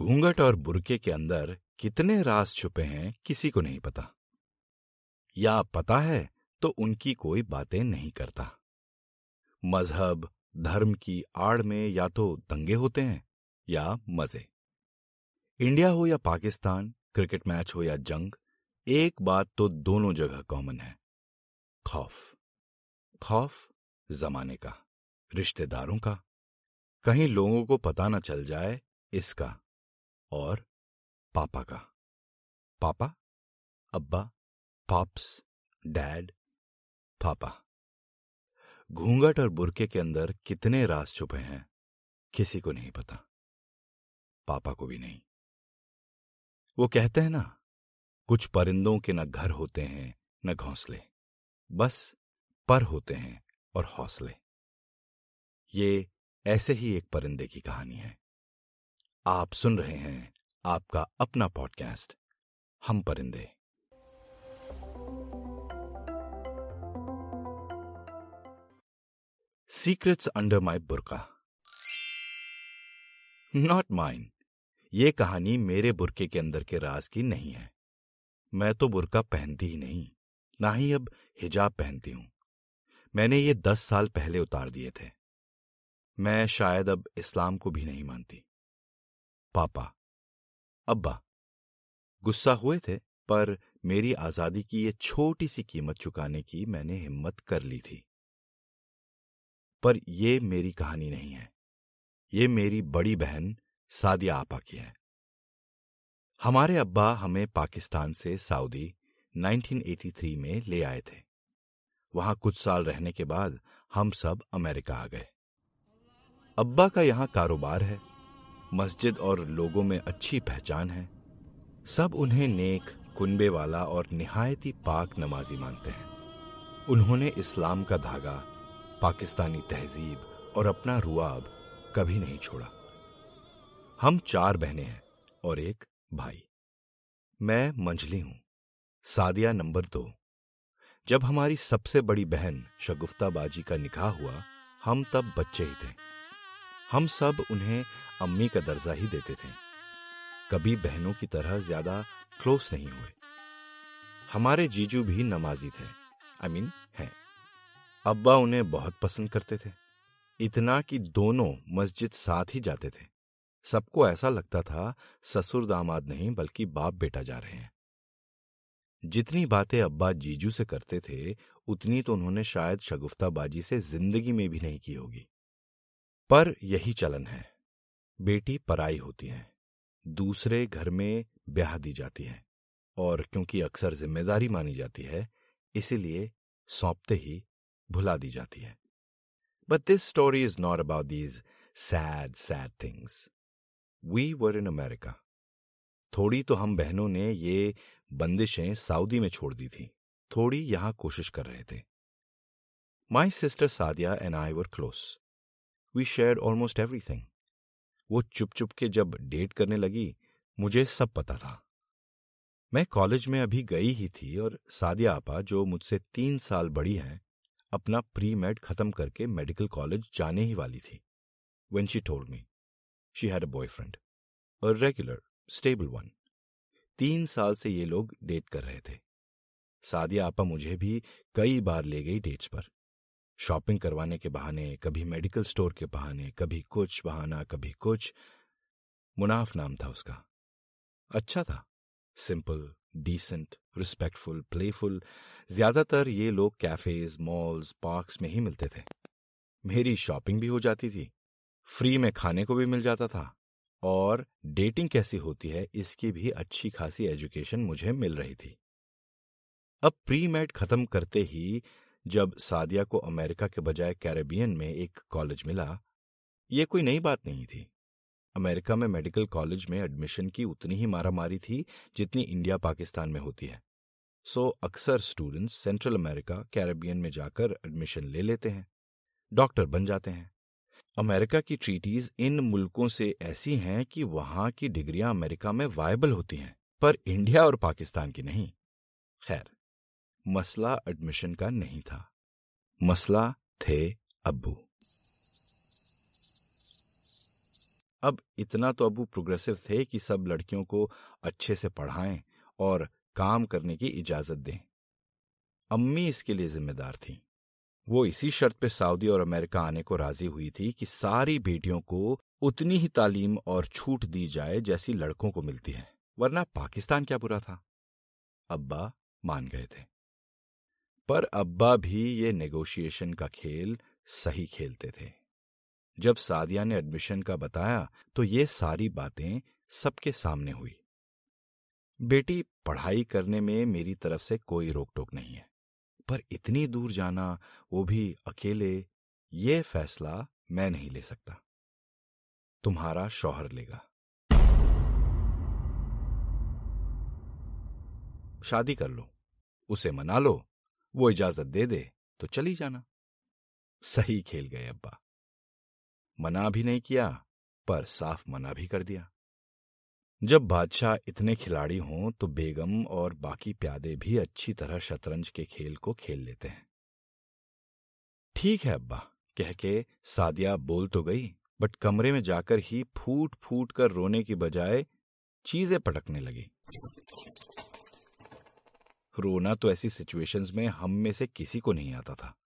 घूंघट और बुरके के अंदर कितने राज छुपे हैं, किसी को नहीं पता। या पता है तो उनकी कोई बातें नहीं करता। मज़हब, धर्म की आड़ में या तो दंगे होते हैं, या मज़े। इंडिया हो या पाकिस्तान, क्रिकेट मैच हो या जंग, एक बात तो दोनों जगह कॉमन है, खौफ। खौफ जमाने का, रिश्तेदारों का। कहीं लोगों को पता न चल जाए इसका। और पापा का। पापा, अब्बा, पॉप्स, डैड, पापा। घूंघट और बुरके के अंदर कितने राज छुपे हैं, किसी को नहीं पता। पापा को भी नहीं। वो कहते हैं ना, कुछ परिंदों के न घर होते हैं, न घोंसले। बस पर होते हैं और हौसले। ये ऐसे ही एक परिंदे की कहानी है। आप सुन रहे हैं आपका अपना पॉडकास्ट हम परिंदे। Secrets under my burqa not mine ये कहानी मेरे बुरके के अंदर के राज की नहीं है। मैं तो बुरका पहनती ही नहीं, ना ही अब हिजाब पहनती हूँ। मैंने ये दस साल पहले उतार दिए थे। मैं शायद अब इस्लाम को भी नहीं मानती। पापा। अब्बा, गुस्सा हुए थे, पर मेरी आज़ादी की ये छोटी सी कीमत चुकाने की मैंने हिम्मत कर ली थी। पर ये मेरी कहानी नहीं है। ये मेरी बड़ी बहन सादिया आपा की है। हमारे अब्बा हमें पाकिस्तान से सऊदी 1983 में ले आए थे। वहाँ कुछ साल रहने के बाद हम सब अमेरिका आ गए। अब्बा का यहाँ कारोबार है। मस्जिद और लोगों में अच्छी पहचान है। सब उन्हें नेक, कुनबे वाला और निहायती पाक नमाजी मानते हैं। उन्होंने इस्लाम का धागा, पाकिस्तानी तहजीब और अपना रुआब कभी नहीं छोड़ा। हम चार बहनें हैं और एक भाई। मैं मंझली हूँ। सादिया नंबर दो। जब हमारी सबसे बड़ी बहन शगुफ्ता बाजी का निकाह हुआ, हम तब बच्चे ही थे। हम सब उन्हें अम्मी का दर्जा ही देते थे। कभी बहनों की तरह ज़्यादा क्लोज नहीं हुए। हमारे जीजू भी नमाजी थे। आई I मीन mean, हैं। अब्बा उन्हें बहुत पसंद करते थे। इतना कि दोनों मस्जिद साथ ही जाते थे। सबको ऐसा लगता था ससुर दामाद नहीं बल्कि बाप बेटा जा रहे हैं। जितनी बातें अब्बा जीजू से करते थे उतनी तो उन्होंने शायद शगुफ्ताबाजी से ज़िंदगी में भी नहीं की होगी। पर यही चलन है। बेटी पराई होती है। दूसरे घर में ब्याह दी जाती है और क्योंकि अक्सर ज़िम्मेदारी मानी जाती है, इसीलिए सौंपते ही भुला दी जाती है। But this story is not about these sad sad things we were in America थोड़ी तो हम बहनों ने ये बंदिशें सऊदी में छोड़ दी थी। थोड़ी यहाँ कोशिश कर रहे थे। My sister Sadia and I were close we share almost everything. वो चुप चुप के जब डेट करने लगी, मुझे सब पता था। मैं कॉलेज में अभी गई ही थी और सादिया आपा, जो मुझसे तीन साल बड़ी हैं, अपना प्री मेड खत्म करके मेडिकल कॉलेज जाने ही वाली थी। When she told me she had a boyfriend a regular stable one तीन साल से ये लोग डेट कर रहे थे। सादिया आपा मुझे भी कई बार ले गई डेट्स पर। शॉपिंग करवाने के बहाने, कभी मेडिकल स्टोर के बहाने, कभी कुछ बहाना, कभी कुछ। मुनाफ नाम था उसका। अच्छा था। सिंपल डिसेंट रिस्पेक्टफुल प्लेफुल ज़्यादातर ये लोग कैफेज मॉल्स पार्क्स में ही मिलते थे। मेरी शॉपिंग भी हो जाती थी। फ्री में खाने को भी मिल जाता था। और डेटिंग कैसी होती है, इसकी भी अच्छी खासी एजुकेशन मुझे मिल रही थी। अब प्री मेड खत्म करते ही जब सादिया को अमेरिका के बजाय कैरेबियन में एक कॉलेज मिला, ये कोई नई बात नहीं थी। अमेरिका में मेडिकल कॉलेज में एडमिशन की उतनी ही मारामारी थी जितनी इंडिया पाकिस्तान में होती है। सो अक्सर स्टूडेंट्स सेंट्रल अमेरिका कैरेबियन में जाकर एडमिशन ले लेते हैं, डॉक्टर बन जाते हैं। अमेरिका की ट्रीटीज इन मुल्कों से ऐसी हैं कि वहाँ की डिग्रियाँ अमेरिका में वायबल होती हैं, पर इंडिया और पाकिस्तान की नहीं। खैर मसला एडमिशन का नहीं था। मसला थे अब्बू। अब इतना तो अबू प्रोग्रेसिव थे कि सब लड़कियों को अच्छे से पढ़ाएँ और काम करने की इजाज़त दें। अम्मी इसके लिए जिम्मेदार थी। वो इसी शर्त पे सऊदी और अमेरिका आने को राज़ी हुई थी कि सारी बेटियों को उतनी ही तालीम और छूट दी जाए जैसी लड़कों को मिलती है, वरना पाकिस्तान क्या बुरा था? अब्बा मान गए थे। पर अब्बा भी ये नेगोशिएशन का खेल सही खेलते थे। जब सादिया ने एडमिशन का बताया तो ये सारी बातें सबके सामने हुई। बेटी, पढ़ाई करने में मेरी तरफ़ से कोई रोक टोक नहीं है, पर इतनी दूर जाना, वो भी अकेले, ये फैसला मैं नहीं ले सकता। तुम्हारा शौहर लेगा। शादी कर लो, उसे मना लो वो इजाज़त दे दे तो चली जाना। सही खेल गए अब्बा। मना भी नहीं किया, पर साफ़ मना भी कर दिया। जब बादशाह इतने खिलाड़ी हों तो बेगम और बाकी प्यादे भी अच्छी तरह शतरंज के खेल को खेल लेते हैं। ठीक है अब्बा, कह के सादिया बोल तो गई, बट कमरे में जाकर ही फूट फूट कर रोने की बजाय चीज़ें पटकने लगी। रोना तो ऐसी सिचुएशंस में हम में से किसी को नहीं आता था।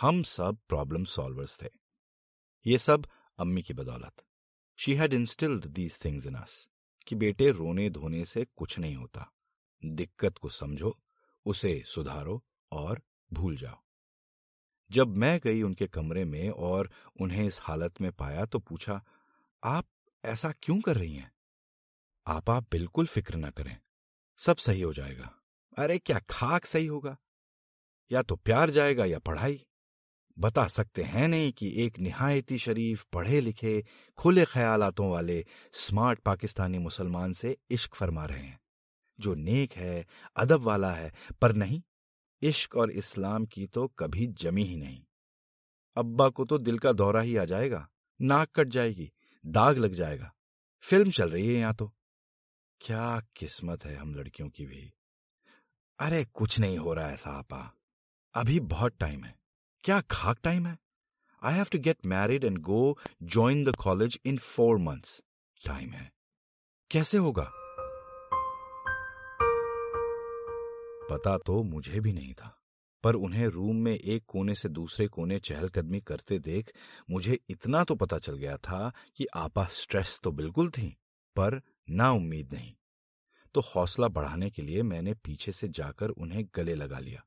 हम सब प्रॉब्लम सॉल्वर्स थे। ये सब अम्मी की बदौलत। She had instilled these things in us कि बेटे रोने धोने से कुछ नहीं होता। दिक्कत को समझो, उसे सुधारो और भूल जाओ। जब मैं गई उनके कमरे में और उन्हें इस हालत में पाया तो पूछा, आप ऐसा क्यों कर रही हैं? आप आप बिल्कुल फ़िक्र न करें। सब सही हो जाएगा। अरे, क्या खाक सही होगा? या तो प्यार जाएगा या पढ़ाई। बता सकते हैं नहीं कि एक निहायती शरीफ पढ़े लिखे खुले ख्यालातों वाले, स्मार्ट पाकिस्तानी मुसलमान से इश्क फरमा रहे हैं। जो नेक है, अदब वाला है, पर नहीं, इश्क और इस्लाम की तो कभी जमी ही नहीं। अब्बा को तो दिल का दौरा ही आ जाएगा, नाक कट जाएगी, दाग लग जाएगा। फ़िल्म चल रही है यहाँ तो। क्या किस्मत है हम लड़कियों की भी। अरे, कुछ नहीं हो रहा ऐसा, आपा। अभी बहुत टाइम है। क्या खाक टाइम है? I have to get married and go join the college in four months time है। कैसे होगा? पता तो मुझे भी नहीं था, पर उन्हें रूम में एक कोने से दूसरे कोने चहलकदमी करते देख मुझे इतना तो पता चल गया था कि आपा स्ट्रेस तो बिल्कुल थी, पर ना उम्मीद नहीं। तो हौसला बढ़ाने के लिए मैंने पीछे से जाकर उन्हें गले लगा लिया।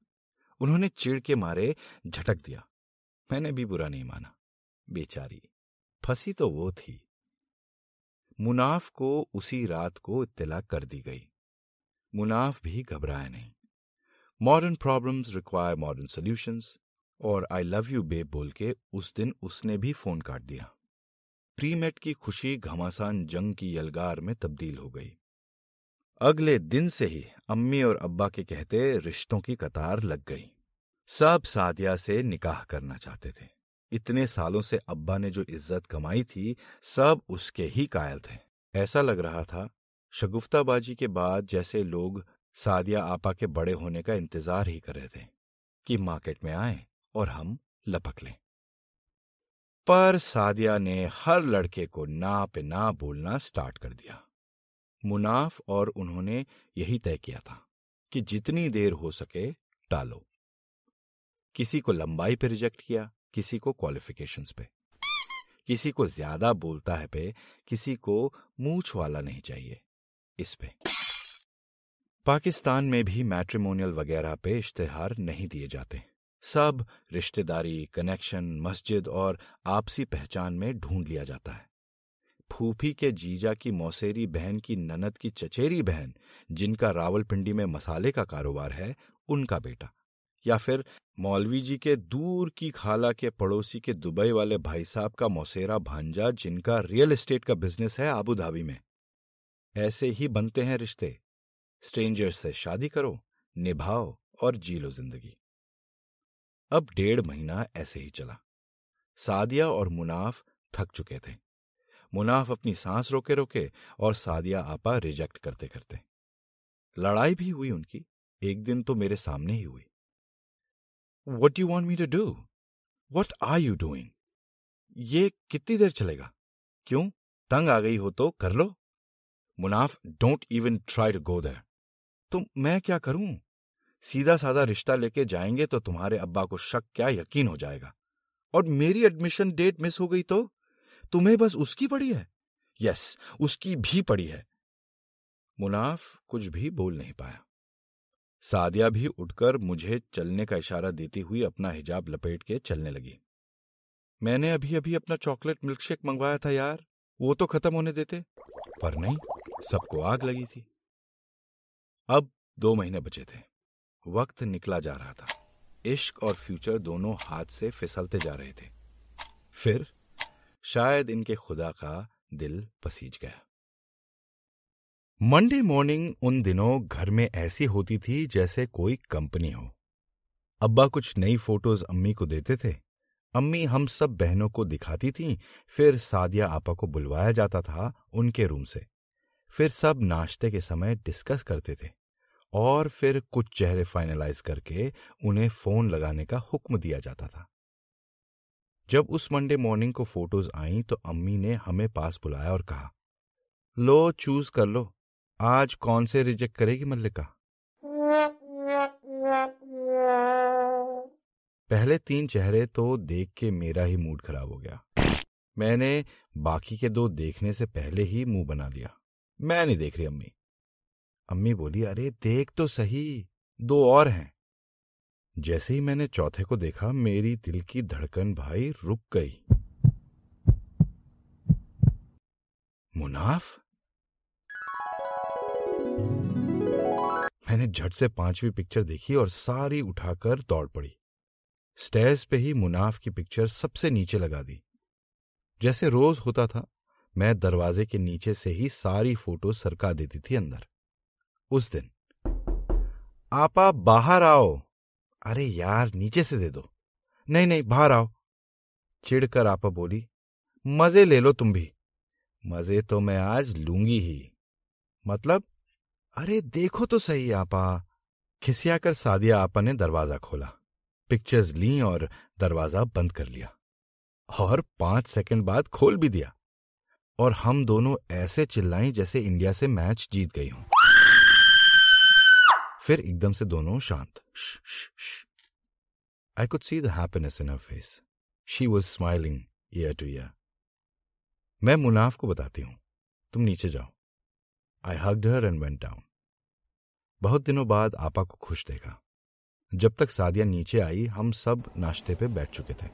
उन्होंने चिड़ के मारे, झटक दिया। मैंने भी बुरा नहीं माना। बेचारी, फंसी तो वो थी। मुनाफ को उसी रात को इत्तला कर दी गई। मुनाफ भी घबराया नहीं। Modern problems require modern solutions और आई लव यू बेब बोल के उस दिन उसने भी फ़ोन काट दिया। प्रीमेट की खुशी घमासान जंग की यलगार में तब्दील हो गई। अगले दिन से ही अम्मी और अब्बा के कहते रिश्तों की कतार लग गई। सब सादिया से निकाह करना चाहते थे। इतने सालों से अब्बा ने जो इज़्ज़त कमाई थी, सब उसके ही कायल थे। ऐसा लग रहा था, शगुफ्ताबाजी के बाद जैसे लोग सादिया आपा के बड़े होने का इंतज़ार ही कर रहे थे, कि मार्केट में आए और हम लपक लें। पर सादिया ने हर लड़के को ना पे ना बोलना स्टार्ट कर दिया। मुनाफ और उन्होंने यही तय किया था कि जितनी देर हो सके टालो। किसी को लंबाई पे रिजेक्ट किया, किसी को क्वालिफिकेशंस पे। किसी को ज़्यादा बोलता है पे, किसी को मूछ वाला नहीं चाहिए इस पे। पाकिस्तान में भी मैट्रिमोनियल वगैरह पे इश्तेहार नहीं दिए जाते। सब रिश्तेदारी कनेक्शन मस्जिद और आपसी पहचान में ढूंढ लिया जाता है। फूफी के जीजा की मौसेरी बहन की ननद की चचेरी बहन, जिनका रावलपिंडी में मसाले का कारोबार है, उनका बेटा। या फिर मौलवी जी के दूर की खाला के पड़ोसी के दुबई वाले भाई साहब का मौसेरा भांजा, जिनका रियल एस्टेट का बिज़नेस है आबू धाबी में। ऐसे ही बनते हैं रिश्ते। स्ट्रेंजर्स से शादी करो, निभाओ और जी लो ज़िंदगी। अब डेढ़ महीना ऐसे ही चला। सादिया और मुनाफ थक चुके थे। मुनाफ अपनी सांस रोके रोके और सादिया आपा रिजेक्ट करते करते। लड़ाई भी हुई उनकी, एक दिन तो मेरे सामने ही हुई। What you want me to do what are you doing ये कितनी देर चलेगा? क्यों? तंग आ गई हो तो कर लो। Munaf don't even try to go there तो मैं क्या करूँ? सीधा साधा रिश्ता लेके जाएँगे तो तुम्हारे अब्बा को शक क्या यकीन हो जाएगा? और मेरी एडमिशन डेट मिस हो गई तो? तुम्हें बस उसकी पड़ी है? यस, उसकी भी पड़ी है। मुनाफ कुछ भी बोल नहीं पाया। सादिया भी उठकर मुझे चलने का इशारा देती हुई अपना हिजाब लपेट के चलने लगी। मैंने अभी अभी अपना चॉकलेट मिल्कशेक मंगवाया था यार, वो तो खत्म होने देते। पर नहीं, सबको आग लगी थी। अब दो महीने बचे थे। वक्त निकला जा रहा था। इश्क और फ्यूचर दोनों हाथ से फिसलते जा रहे थे। फिर शायद इनके खुदा का दिल पसीज गया। मंडे मॉर्निंग उन दिनों घर में ऐसी होती थी जैसे कोई कंपनी हो। अब्बा कुछ नई फ़ोटोज़ अम्मी को देते थे। अम्मी हम सब बहनों को दिखाती थीं, फिर सादिया आपा को बुलवाया जाता था उनके रूम से। फिर सब नाश्ते के समय डिस्कस करते थे और फिर कुछ चेहरे फाइनलाइज करके उन्हें फ़ोन लगाने का हुक्म दिया जाता था। जब उस मंडे मॉर्निंग को फ़ोटोज़ आईं तो अम्मी ने हमें पास बुलाया और कहा, लो चूज़ कर लो। आज कौन से रिजेक्ट करेगी मल्लिका? पहले तीन चेहरे तो देख के मेरा ही मूड खराब हो गया। मैंने बाकी के दो देखने से पहले ही मुँह बना लिया। मैं नहीं देख रही अम्मी। अम्मी बोली, अरे, देख तो सही, दो और हैं। जैसे ही मैंने चौथे को देखा, मेरी दिल की धड़कन भाई रुक गई। मुनाफ? मैंने झट से पांचवी पिक्चर देखी और सारी उठाकर दौड़ पड़ी। स्टेज पे ही मुनाफ की पिक्चर सबसे नीचे लगा दी। जैसे रोज होता था, मैं दरवाजे के नीचे से ही सारी फ़ोटो सरका देती थी अंदर। उस दिन, आपा बाहर आओ। अरे यार, नीचे से दे दो। नहीं नहीं, बाहर आओ। चिढ़कर आपा बोली, मज़े ले लो तुम भी। मज़े तो मैं आज लूँगी ही। मतलब अरे देखो तो सही आपा। खिसियाकर सादिया आपा ने दरवाज़ा खोला। पिक्चर्स ली और दरवाज़ा बंद कर लिया। और पाँच सेकंड बाद खोल भी दिया। और हम दोनों ऐसे चिल्लाएँ जैसे इंडिया से मैच जीत गई हूँ। फिर एकदम से दोनों शांत। I could see the happiness in her face she was smiling ear to ear मैं मुनाफ को बताती हूँ। तुम नीचे जाओ. I hugged her and went down बहुत दिनों बाद आपा को खुश देखा। जब तक सादिया नीचे आई, हम सब नाश्ते पे बैठ चुके थे।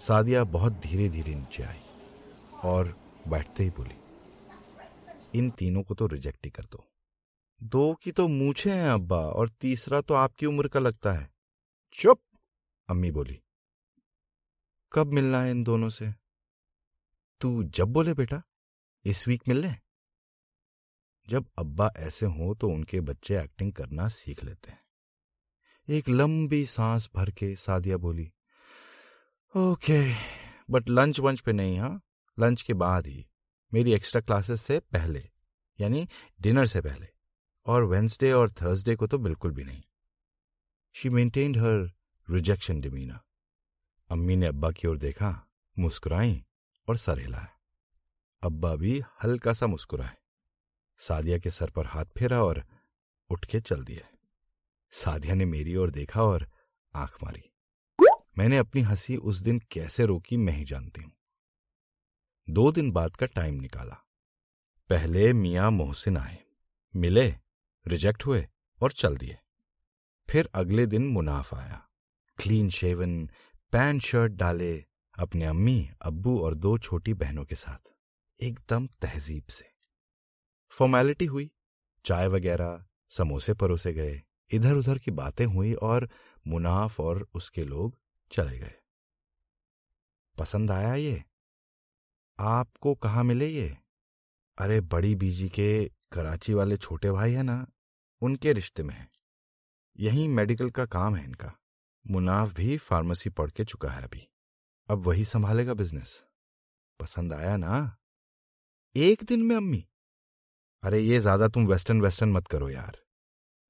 सादिया बहुत धीरे धीरे नीचे आई और बैठते ही बोली, इन तीनों को तो रिजेक्ट ही कर दो। दो की तो मूछे हैं अब्बा और तीसरा तो आपकी उम्र का लगता है। चुप! अम्मी बोली। कब मिलना है इन दोनों से? तू जब बोले बेटा इस वीक मिल ले जब अब्बा ऐसे हो तो उनके बच्चे एक्टिंग करना सीख लेते हैं। एक लंबी सांस भर के सादिया बोली ओके बट लंच वंच पे नहीं हाँ? लंच के बाद ही। मेरी एक्स्ट्रा क्लासेस से पहले यानी डिनर से पहले। और वेंसडे और थर्सडे को तो बिल्कुल भी नहीं। शी मेंटेन्ड हर रिजेक्शन डिमीना अम्मी ने अब्बा की ओर देखा, मुस्कुराई और सर हिलाया अब्बा भी हल्का सा मुस्कुराए। सादिया के सर पर हाथ फेरा और उठ के चल दिया सादिया ने मेरी ओर देखा और आँख मारी। मैंने अपनी हँसी उस दिन कैसे रोकी मैं ही जानती हूँ। दो दिन बाद का टाइम निकाला। पहले मियाँ मोहसिन आए। मिले रिजेक्ट हुए और चल दिए। फिर अगले दिन मुनाफ आया। क्लीन शेवन, पैंट शर्ट डाले अपने अम्मी, अब्बू और दो छोटी बहनों के साथ। एकदम तहजीब से। फॉर्मेलिटी हुई। चाय वगैरह, समोसे परोसे गए। इधर उधर की बातें हुई और मुनाफ और उसके लोग चले गए। पसंद आया ये? आपको कहा मिले ये? अरे बड़ी बीजी के कराची वाले छोटे भाई है ना, उनके रिश्ते में है। यही मेडिकल का काम है इनका। मुनाफ भी फार्मेसी पढ़ के चुका है अभी। अब वही संभालेगा बिज़नेस। पसंद आया ना? एक दिन में अम्मी। अरे ये ज़्यादा तुम वेस्टर्न वेस्टर्न मत करो यार।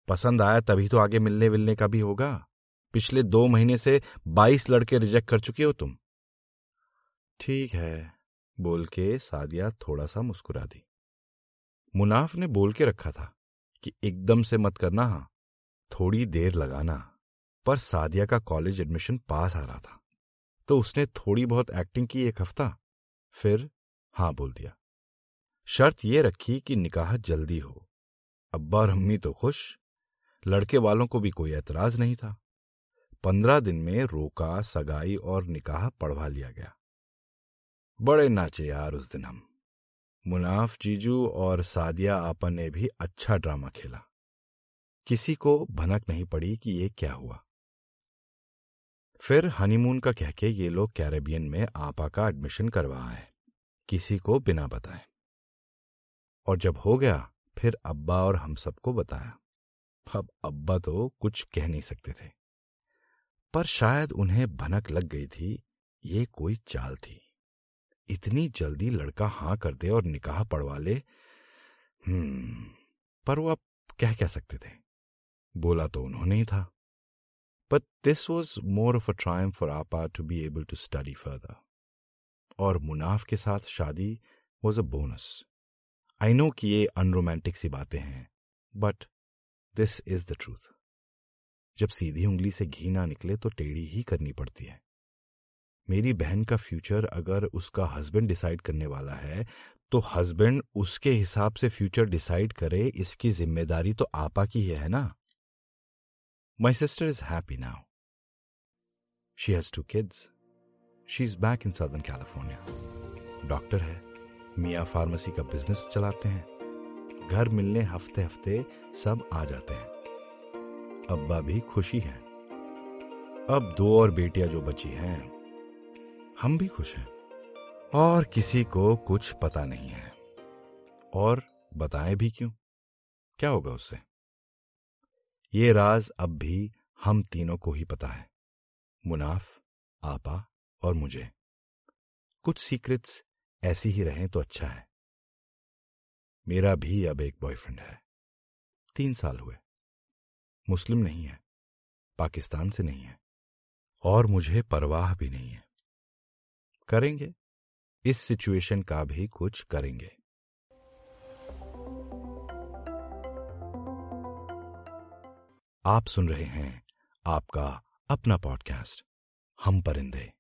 पसंद आया तभी तो आगे मिलने विलने का भी होगा। पिछले दो महीने से बाईस लड़के रिजेक्ट कर चुके हो तुम। ठीक है, बोल के सादिया थोड़ा सा मुस्कुरा दी। मुनाफ ने बोल के रखा था कि एकदम से मत करना हाँ। थोड़ी देर लगाना। पर सादिया का कॉलेज एडमिशन पास आ रहा था। तो उसने थोड़ी बहुत एक्टिंग की एक हफ़्ता। फिर, हाँ बोल दिया। शर्त यह रखी कि निकाह जल्दी हो। अब्बा और अम्मी तो खुश। लड़के वालों को भी कोई एतराज़ नहीं था। पंद्रह दिन में रोका, सगाई और निकाह पढ़वा लिया गया। बड़े नाचे यार उस दिन हम। मुनाफ, जीजू और सादिया आपा ने भी अच्छा ड्रामा खेला। किसी को भनक नहीं पड़ी कि ये क्या हुआ। फिर हनीमून का कह के ये लोग कैरेबियन में आपा का एडमिशन करवा आए, किसी को बिना बताए। और जब हो गया, फिर अब्बा और हम सबको बताया। अब अब्बा तो कुछ कह नहीं सकते थे। पर शायद उन्हें भनक लग गई थी, ये कोई चाल थी। इतनी जल्दी लड़का हाँ कर दे और निकाह पढ़वा ले। हम्म पर वो अब कह कह सकते थे? बोला तो उन्होंने ही था। But this was more of a triumph for आपा to be able to study further और मुनाफ के साथ शादी was a bonus I know कि ये अनरोमांटिक सी बातें हैं but this is the truth जब सीधी उंगली से घी ना निकले तो टेढ़ी ही करनी पड़ती है। मेरी बहन का फ्यूचर अगर उसका हस्बैंड डिसाइड करने वाला है तो हस्बैंड उसके हिसाब से फ्यूचर डिसाइड करे, इसकी ज़िम्मेदारी तो आपा की है ना? My sister is happy now she has two kids she is back in southern California doctor है. मिया फार्मेसी का बिज़नेस चलाते हैं. घर मिलने हफ़्ते हफ़्ते सब आ जाते हैं. अब्बा भी खुशी है. अब दो और बेटियाँ जो बची हैं हम भी खुश हैं। और किसी को कुछ पता नहीं है। और बताएँ भी क्यों? क्या होगा उससे? ये राज अब भी हम तीनों को ही पता है। मुनाफ, आपा और मुझे। कुछ सीक्रेट्स ऐसी ही रहें तो अच्छा है। मेरा भी अब एक बॉयफ्रेंड है। तीन साल हुए। मुस्लिम नहीं है। पाकिस्तान से नहीं है। और मुझे परवाह भी नहीं है। करेंगे। इस सिचुएशन का भी कुछ करेंगे। आप सुन रहे हैं आपका अपना पॉडकास्ट, हम परिंदे।